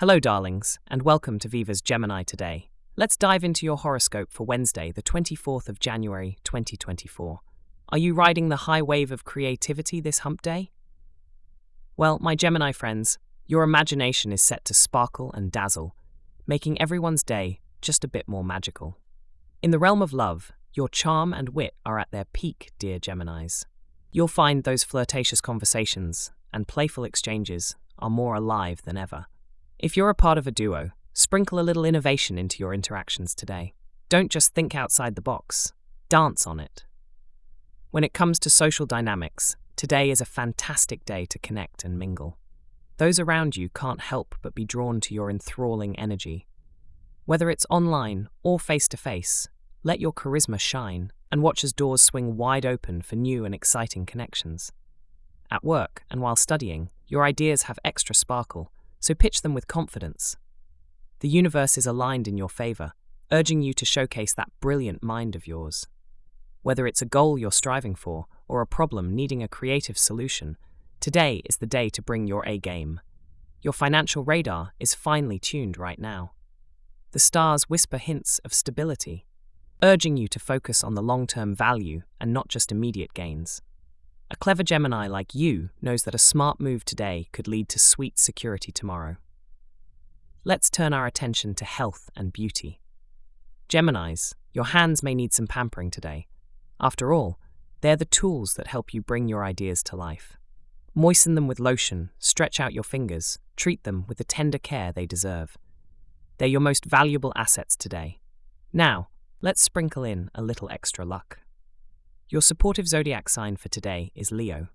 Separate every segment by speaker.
Speaker 1: Hello, darlings, and welcome to Viva's Gemini today. Let's dive into your horoscope for Wednesday, the 24th of January, 2024. Are you riding the high wave of creativity this hump day? Well, my Gemini friends, your imagination is set to sparkle and dazzle, making everyone's day just a bit more magical. In the realm of love, your charm and wit are at their peak, dear Geminis. You'll find those flirtatious conversations and playful exchanges are more alive than ever. If you're a part of a duo, sprinkle a little innovation into your interactions today. Don't just think outside the box, dance on it. When it comes to social dynamics, today is a fantastic day to connect and mingle. Those around you can't help but be drawn to your enthralling energy. Whether it's online or face to face, let your charisma shine and watch as doors swing wide open for new and exciting connections. At work and while studying, your ideas have extra sparkle so pitch them with confidence. The universe is aligned in your favor, urging you to showcase that brilliant mind of yours. Whether it's a goal you're striving for or a problem needing a creative solution, today is the day to bring your A game. Your financial radar is finely tuned right now. The stars whisper hints of stability, urging you to focus on the long term value and not just immediate gains. A clever Gemini like you knows that a smart move today could lead to sweet security tomorrow. Let's turn our attention to health and beauty. Geminis, your hands may need some pampering today. After all, they're the tools that help you bring your ideas to life. Moisten them with lotion, stretch out your fingers, treat them with the tender care they deserve. They're your most valuable assets today. Now, let's sprinkle in a little extra luck. Your supportive zodiac sign for today is Leo.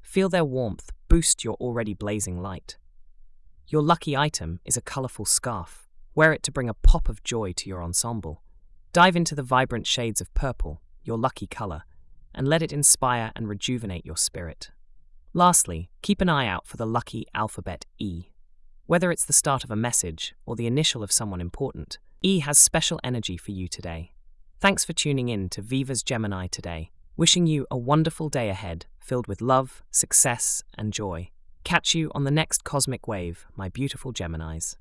Speaker 1: Feel their warmth boost your already blazing light. Your lucky item is a colourful scarf. Wear it to bring a pop of joy to your ensemble. Dive into the vibrant shades of purple, your lucky colour, and let it inspire and rejuvenate your spirit. Lastly, keep an eye out for the lucky alphabet E. Whether it's the start of a message or the initial of someone important, E has special energy for you today. Thanks for tuning in to Viva's Gemini today. Wishing you a wonderful day ahead, filled with love, success, and joy. Catch you on the next cosmic wave, my beautiful Geminis.